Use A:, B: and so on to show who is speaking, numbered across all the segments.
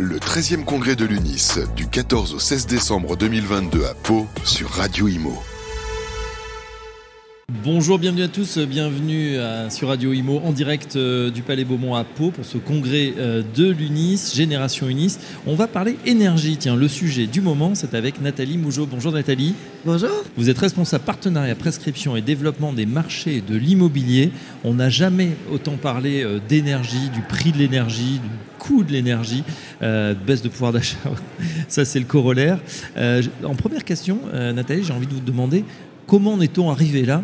A: Le 13e congrès de l'UNIS, du 14 au 16 décembre 2022 à Pau, sur Radio Imo.
B: Bonjour, bienvenue à tous, bienvenue sur Radio Imo en direct euh, du Palais Beaumont à Pau pour ce congrès euh, de l'UNIS, Génération UNIS. On va parler énergie, tiens, le sujet du moment, c'est avec Nathalie Mougeot. Bonjour Nathalie.
C: Bonjour.
B: Vous êtes responsable partenariat, prescription et développement des marchés de l'immobilier. On n'a jamais autant parlé euh, d'énergie, du prix de l'énergie, du coût de l'énergie, baisse de pouvoir d'achat, ça c'est le corollaire. en première question, Nathalie, j'ai envie de vous demander comment en est-on arrivé là?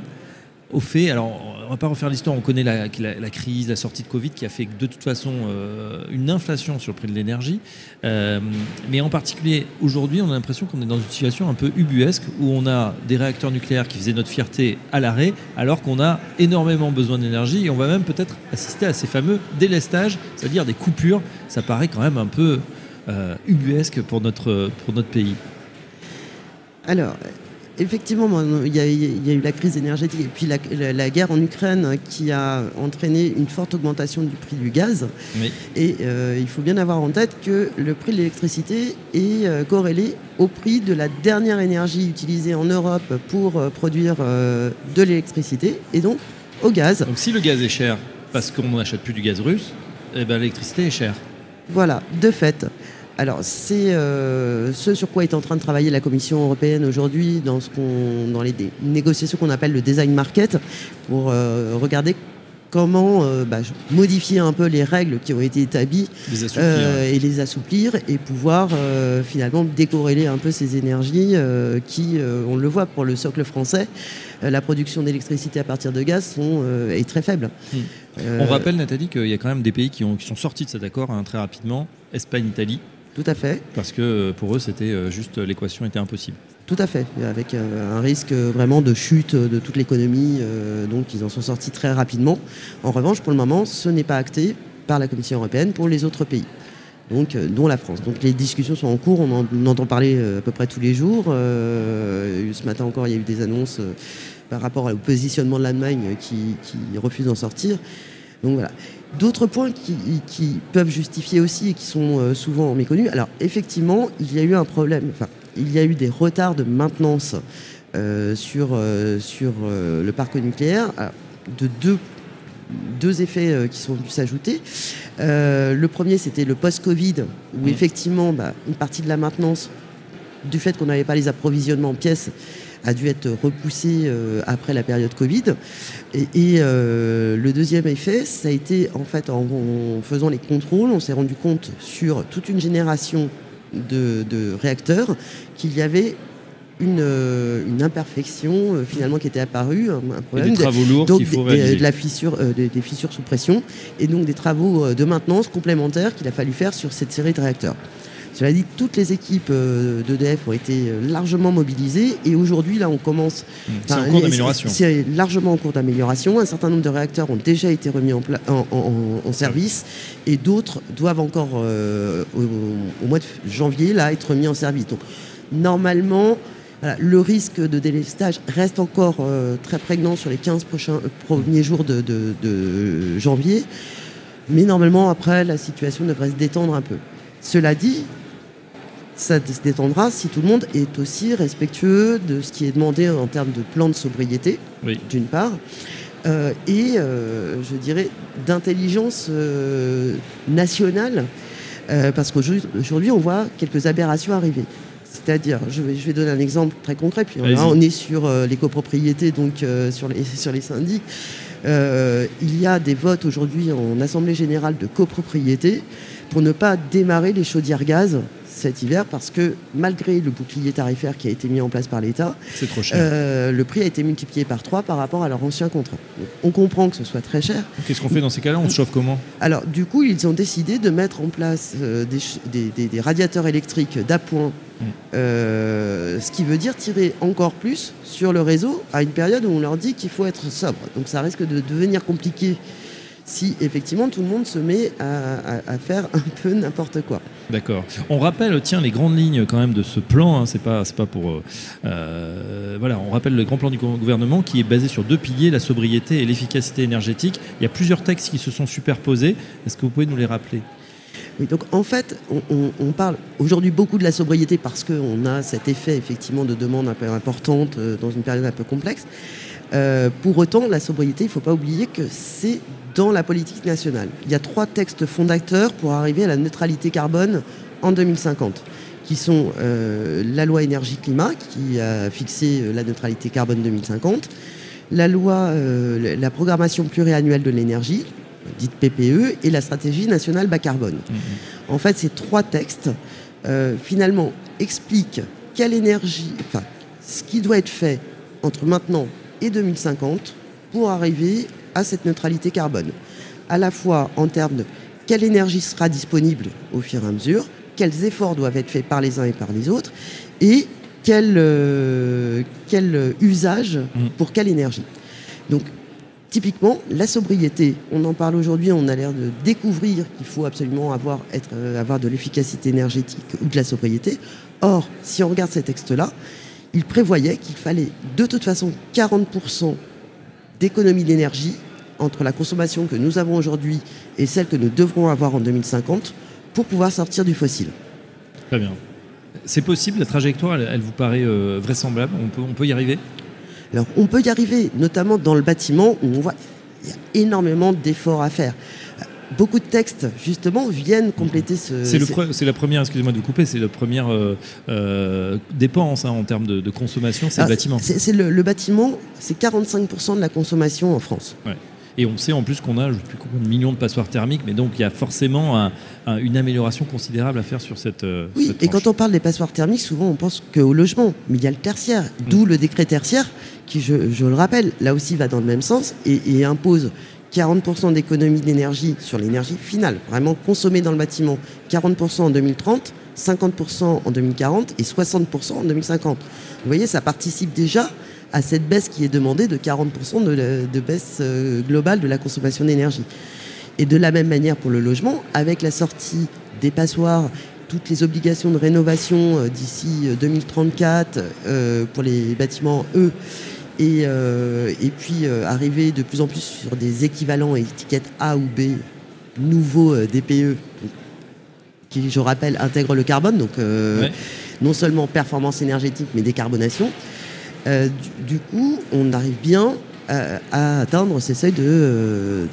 B: Au fait, alors on va pas refaire l'histoire, on connaît la, crise, la sortie de Covid qui a fait de toute façon euh, une inflation sur le prix de l'énergie. Euh, mais en particulier aujourd'hui, on a l'impression qu'on est dans une situation un peu ubuesque où on a des réacteurs nucléaires qui faisaient notre fierté à l'arrêt alors qu'on a énormément besoin d'énergie et on va même peut-être assister à ces fameux délestages, c'est-à-dire des coupures. Ça paraît quand même un peu euh, ubuesque pour notre, pour notre pays.
C: Alors, Effectivement, il y, a, eu la crise énergétique et puis la, guerre en Ukraine qui a entraîné une forte augmentation du prix du gaz. Et euh, il faut bien avoir en tête que le prix de l'électricité est euh, corrélé au prix de la dernière énergie utilisée en Europe pour euh, produire de l'électricité et donc au gaz.
B: Donc si le gaz est cher parce qu'on n'achète plus du gaz russe, eh ben, l'électricité est chère.
C: Voilà, de fait. Alors, c'est euh, ce sur quoi est en train de travailler la Commission européenne aujourd'hui dans, dans les négociations qu'on appelle le design market, pour euh, regarder comment euh, bah, modifier un peu les règles qui ont été établies et les assouplir et pouvoir finalement décorréler un peu ces énergies qui, on le voit pour le socle français, la production d'électricité à partir de gaz sont, est très faible.
B: Hmm. on rappelle Nathalie qu'il y a quand même des pays qui, ont, qui sont sortis de cet accord hein, très rapidement, Espagne, Italie.
C: Tout à fait.
B: Parce que euh, pour eux, c'était euh, juste l'équation était impossible.
C: Tout à fait, avec euh, un risque vraiment de chute de toute l'économie, donc ils en sont sortis très rapidement. En revanche, pour le moment, ce n'est pas acté par la Commission européenne pour les autres pays, donc dont la France. Donc les discussions sont en cours, on en entend parler à peu près tous les jours. ce matin encore, il y a eu des annonces par rapport au positionnement de l'Allemagne qui, qui refuse d'en sortir. Donc voilà. D'autres points qui, peuvent justifier aussi et qui sont euh, souvent méconnus. Alors effectivement, il y a eu un problème, enfin, il y a eu des retards de maintenance euh, sur, euh, sur le parc nucléaire de deux, deux effets qui sont venus s'ajouter. le premier, c'était le post-Covid, où mmh. effectivement, bah, une partie de la maintenance, du fait qu'on n'avait pas les approvisionnements en pièces, a dû être repoussé euh, après la période Covid. Et, euh, le deuxième effet, ça a été en fait en, faisant les contrôles, on s'est rendu compte sur toute une génération de, réacteurs qu'il y avait une, une, imperfection euh, finalement qui était apparue,
B: un, problème des travaux lourds
C: donc
B: faut
C: de la fissure, des, fissures sous pression, et donc des travaux de maintenance complémentaires qu'il a fallu faire sur cette série de réacteurs. Cela dit, toutes les équipes euh, d'EDF ont été euh, largement mobilisées et aujourd'hui, là, on commence.
B: Mmh. C'est en cours d'amélioration.
C: C'est largement en cours d'amélioration. Un certain nombre de réacteurs ont déjà été remis en, en, service et d'autres doivent encore, euh, au, mois de janvier, là, être remis en service. Donc, normalement, le risque de délestage reste encore très prégnant sur les 15 prochains, premiers jours de, de janvier. Mais normalement, après, la situation devrait se détendre un peu. Cela dit, ça se détendra si tout le monde est aussi respectueux de ce qui est demandé en termes de plan de sobriété, d'une part, euh, et euh, je dirais d'intelligence euh, nationale, parce qu'aujourd'hui on voit quelques aberrations arriver. C'est-à-dire, je vais, donner un exemple très concret, puis on est sur les copropriétés, donc sur, les, sur les syndics. Il y a des votes aujourd'hui en Assemblée générale de copropriété pour ne pas démarrer les chaudières gaz cet hiver parce que malgré le bouclier tarifaire qui a été mis en place par l'État,
B: euh,
C: le prix a été multiplié par 3 par rapport à leur ancien contrat. on comprend que ce soit très cher.
B: Qu'est-ce qu'on fait dans ces cas-là? On se chauffe comment?
C: Alors du coup, ils ont décidé de mettre en place euh, des, radiateurs électriques d'appoint, mm. Ce qui veut dire tirer encore plus sur le réseau à une période où on leur dit qu'il faut être sobre. Donc ça risque de devenir compliqué si effectivement tout le monde se met à, faire un peu n'importe quoi.
B: D'accord. On rappelle, tiens, les grandes lignes quand même de ce plan. Hein, c'est pas, c'est pas pour, euh, euh, voilà, on rappelle le grand plan du gouvernement qui est basé sur deux piliers la sobriété et l'efficacité énergétique. Il y a plusieurs textes qui se sont superposés. Est-ce que vous pouvez nous les rappeler?
C: Oui, donc en fait, on, parle aujourd'hui beaucoup de la sobriété parce qu'on a cet effet effectivement de demande un peu importante euh, dans une période un peu complexe. Euh, pour autant, la sobriété, il ne faut pas oublier que c'est dans la politique nationale. Il y a trois textes fondateurs pour arriver à la neutralité carbone en 2050, qui sont euh, la loi énergie-climat, qui a fixé la neutralité carbone 2050, la loi, la programmation pluriannuelle de l'énergie, dite PPE, et la stratégie nationale bas carbone. Mm-hmm. En fait, ces trois textes, euh, finalement, expliquent quelle énergie, enfin, ce qui doit être fait entre maintenant et 2050 pour arriver à cette neutralité carbone. À la fois en termes de quelle énergie sera disponible au fur et à mesure, quels efforts doivent être faits par les uns et par les autres, et quel, euh, quel usage mm. pour quelle énergie. Donc Typiquement, la sobriété, on en parle aujourd'hui, on a l'air de découvrir qu'il faut absolument avoir, être, euh, avoir de l'efficacité énergétique ou de la sobriété. Or, si on regarde ces textes-là, il prévoyait qu'il fallait de toute façon 40% d'économie d'énergie entre la consommation que nous avons aujourd'hui et celle que nous devrons avoir en 2050 pour pouvoir sortir du fossile.
B: Très bien. C'est possible, la trajectoire, elle, vous paraît euh, vraisemblable, on peut, on peut y arriver?
C: Alors on peut y arriver, notamment dans le bâtiment où on voit qu'il y a énormément d'efforts à faire. Beaucoup de textes, justement, viennent compléter ce.
B: C'est la première, excusez-moi de vous couper, c'est la première euh, euh, dépense hein, en termes de, consommation, c'est le bâtiment.
C: C'est le, bâtiment, c'est 45% de la consommation en France.
B: Et on sait en plus qu'on a je sais plus combien de millions de passoires thermiques, mais donc il y a forcément une amélioration considérable à faire sur cette. Euh,
C: oui, et quand on parle des passoires thermiques, souvent on pense qu'au logement, mais il y a le tertiaire, mm. d'où le décret tertiaire qui, je, le rappelle, là aussi va dans le même sens et, impose 40% d'économie d'énergie sur l'énergie finale, vraiment consommée dans le bâtiment, 40% en 2030, 50% en 2040 et 60% en 2050. Vous voyez, ça participe déjà à cette baisse qui est demandée de 40% de, baisse euh, globale de la consommation d'énergie. Et de la même manière pour le logement, avec la sortie des passoires, toutes les obligations de rénovation euh, d'ici 2034 euh, pour les bâtiments E, et, et puis arriver de plus en plus sur des équivalents étiquettes A ou B, nouveaux DPE, qui, je rappelle, intègrent le carbone, donc non seulement performance énergétique, mais décarbonation. Euh, du, coup, on arrive bien euh, à, atteindre ces seuils de,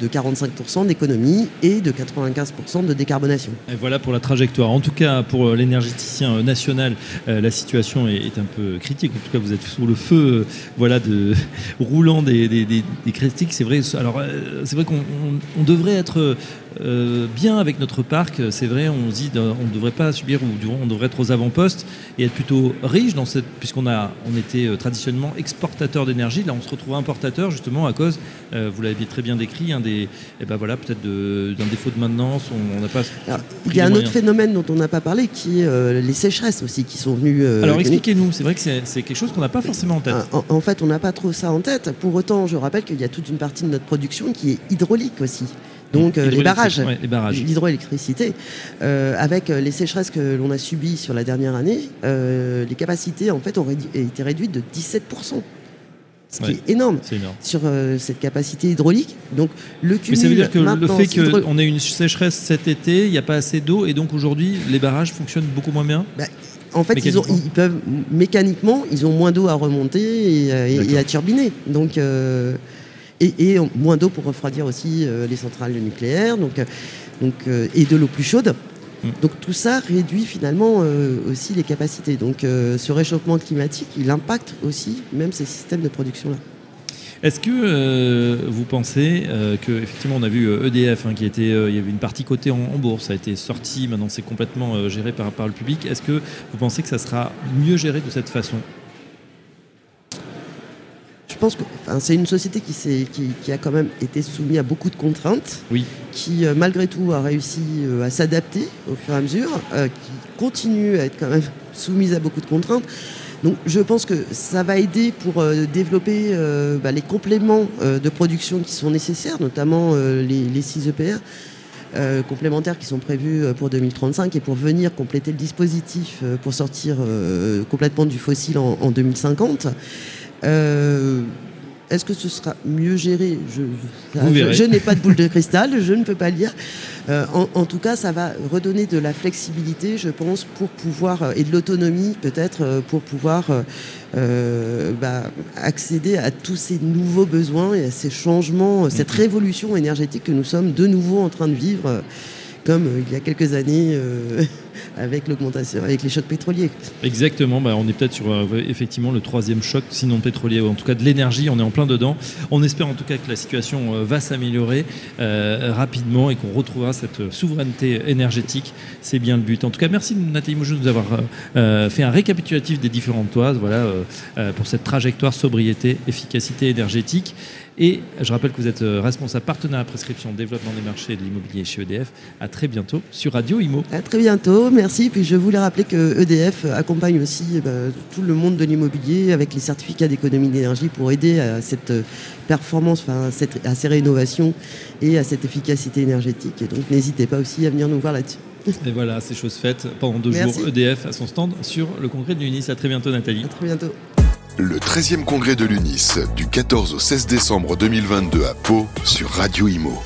C: de, 45% d'économie et de 95% de décarbonation.
B: Voilà pour la trajectoire. En tout cas, pour euh, l'énergéticien national, la situation est, un peu critique. En tout cas, vous êtes sous le feu voilà, de, roulant des, critiques. C'est vrai, vrai qu'on devrait être euh, bien avec notre parc. C'est vrai, on se dit on ne devrait pas subir ou on devrait être aux avant-postes et être plutôt riche dans cette puisqu'on a on était euh, traditionnellement exportateur d'énergie. Là, on se retrouve importateur justement à cause, euh, vous l'avez très bien décrit, un des, et eh ben voilà, peut-être d'un défaut de maintenance. On n'a pas.
C: il y a un autre phénomène dont on n'a pas parlé qui est les sécheresses aussi qui sont venues.
B: Alors expliquez-nous. C'est vrai que c'est quelque chose qu'on n'a pas forcément en tête.
C: En, en fait, on n'a pas trop ça en tête. Pour autant, je rappelle qu'il y a toute une partie de notre production qui est hydraulique aussi. Donc euh, les barrages, l'hydroélectricité, euh, avec euh, les sécheresses que l'on a subies sur la dernière année, les capacités en fait ont été réduites de 17%. Ce qui est énorme, sur cette capacité hydraulique. Donc le
B: Mais ça veut dire que le fait qu'on ait une sécheresse cet été, il n'y a pas assez d'eau et donc aujourd'hui les barrages fonctionnent beaucoup moins bien? Bah,
C: en fait, ils, ont, ils, peuvent mécaniquement, ils ont moins d'eau à remonter et, à turbiner. Donc, et, moins d'eau pour refroidir aussi euh, les centrales nucléaires donc, euh, donc, euh, et de l'eau plus chaude. Mm. Donc tout ça réduit finalement aussi les capacités. Donc ce réchauffement climatique, il impacte aussi même ces systèmes de production-là.
B: Est-ce que vous pensez que effectivement on a vu EDF hein, qui était il y avait une partie cotée en, bourse, ça a été sorti, maintenant c'est complètement géré par, par le public. Est-ce que vous pensez que ça sera mieux géré de cette façon?
C: Pense que c'est une société qui, qui, a quand même été soumise à beaucoup de contraintes,
B: oui.
C: qui euh, malgré tout a réussi euh, à s'adapter au fur et à mesure, euh, qui continue à être quand même soumise à beaucoup de contraintes. Donc je pense que ça va aider pour développer bah, les compléments de production qui sont nécessaires, notamment les, les 6 EPR. complémentaires qui sont prévus pour 2035 et pour venir compléter le dispositif pour sortir complètement du fossile en, en 2050. Euh, Est-ce que ce sera mieux géré? Je, je, n'ai pas de boule de cristal, je ne peux pas le dire. Euh, en, tout cas, ça va redonner de la flexibilité, je pense, pour pouvoir, euh, et de l'autonomie peut-être, euh, pour pouvoir bah, accéder à tous ces nouveaux besoins et à ces changements, cette mm-hmm. révolution énergétique que nous sommes de nouveau en train de vivre comme euh, il y a quelques années euh, avec l'augmentation, avec les chocs pétroliers.
B: Exactement, bah, on est peut-être sur euh, effectivement le troisième choc, sinon pétrolier, ou en tout cas de l'énergie, on est en plein dedans. On espère en tout cas que la situation va s'améliorer rapidement et qu'on retrouvera cette souveraineté énergétique. C'est bien le but. En tout cas, merci Nathalie Moujou de nous avoir fait un récapitulatif des différentes toises voilà, pour cette trajectoire sobriété, efficacité énergétique. Et je rappelle que vous êtes euh, responsable partenaire à prescription développement des marchés de l'immobilier chez EDF. À très bientôt sur Radio Imo.
C: À très bientôt, merci. Puis je voulais rappeler que EDF accompagne aussi eh ben, tout le monde de l'immobilier avec les certificats d'économie d'énergie pour aider à cette euh, performance, enfin, à ces rénovations et à cette efficacité énergétique. Et donc n'hésitez pas aussi à venir nous voir là-dessus.
B: Et voilà, c'est chose faite. Pendant deux jours, EDF à son stand sur le congrès de l'UNIS. À très bientôt, Nathalie.
C: À très bientôt.
A: Le 13e congrès de l'UNIS du 14 au 16 décembre 2022 à Pau sur Radio Imo.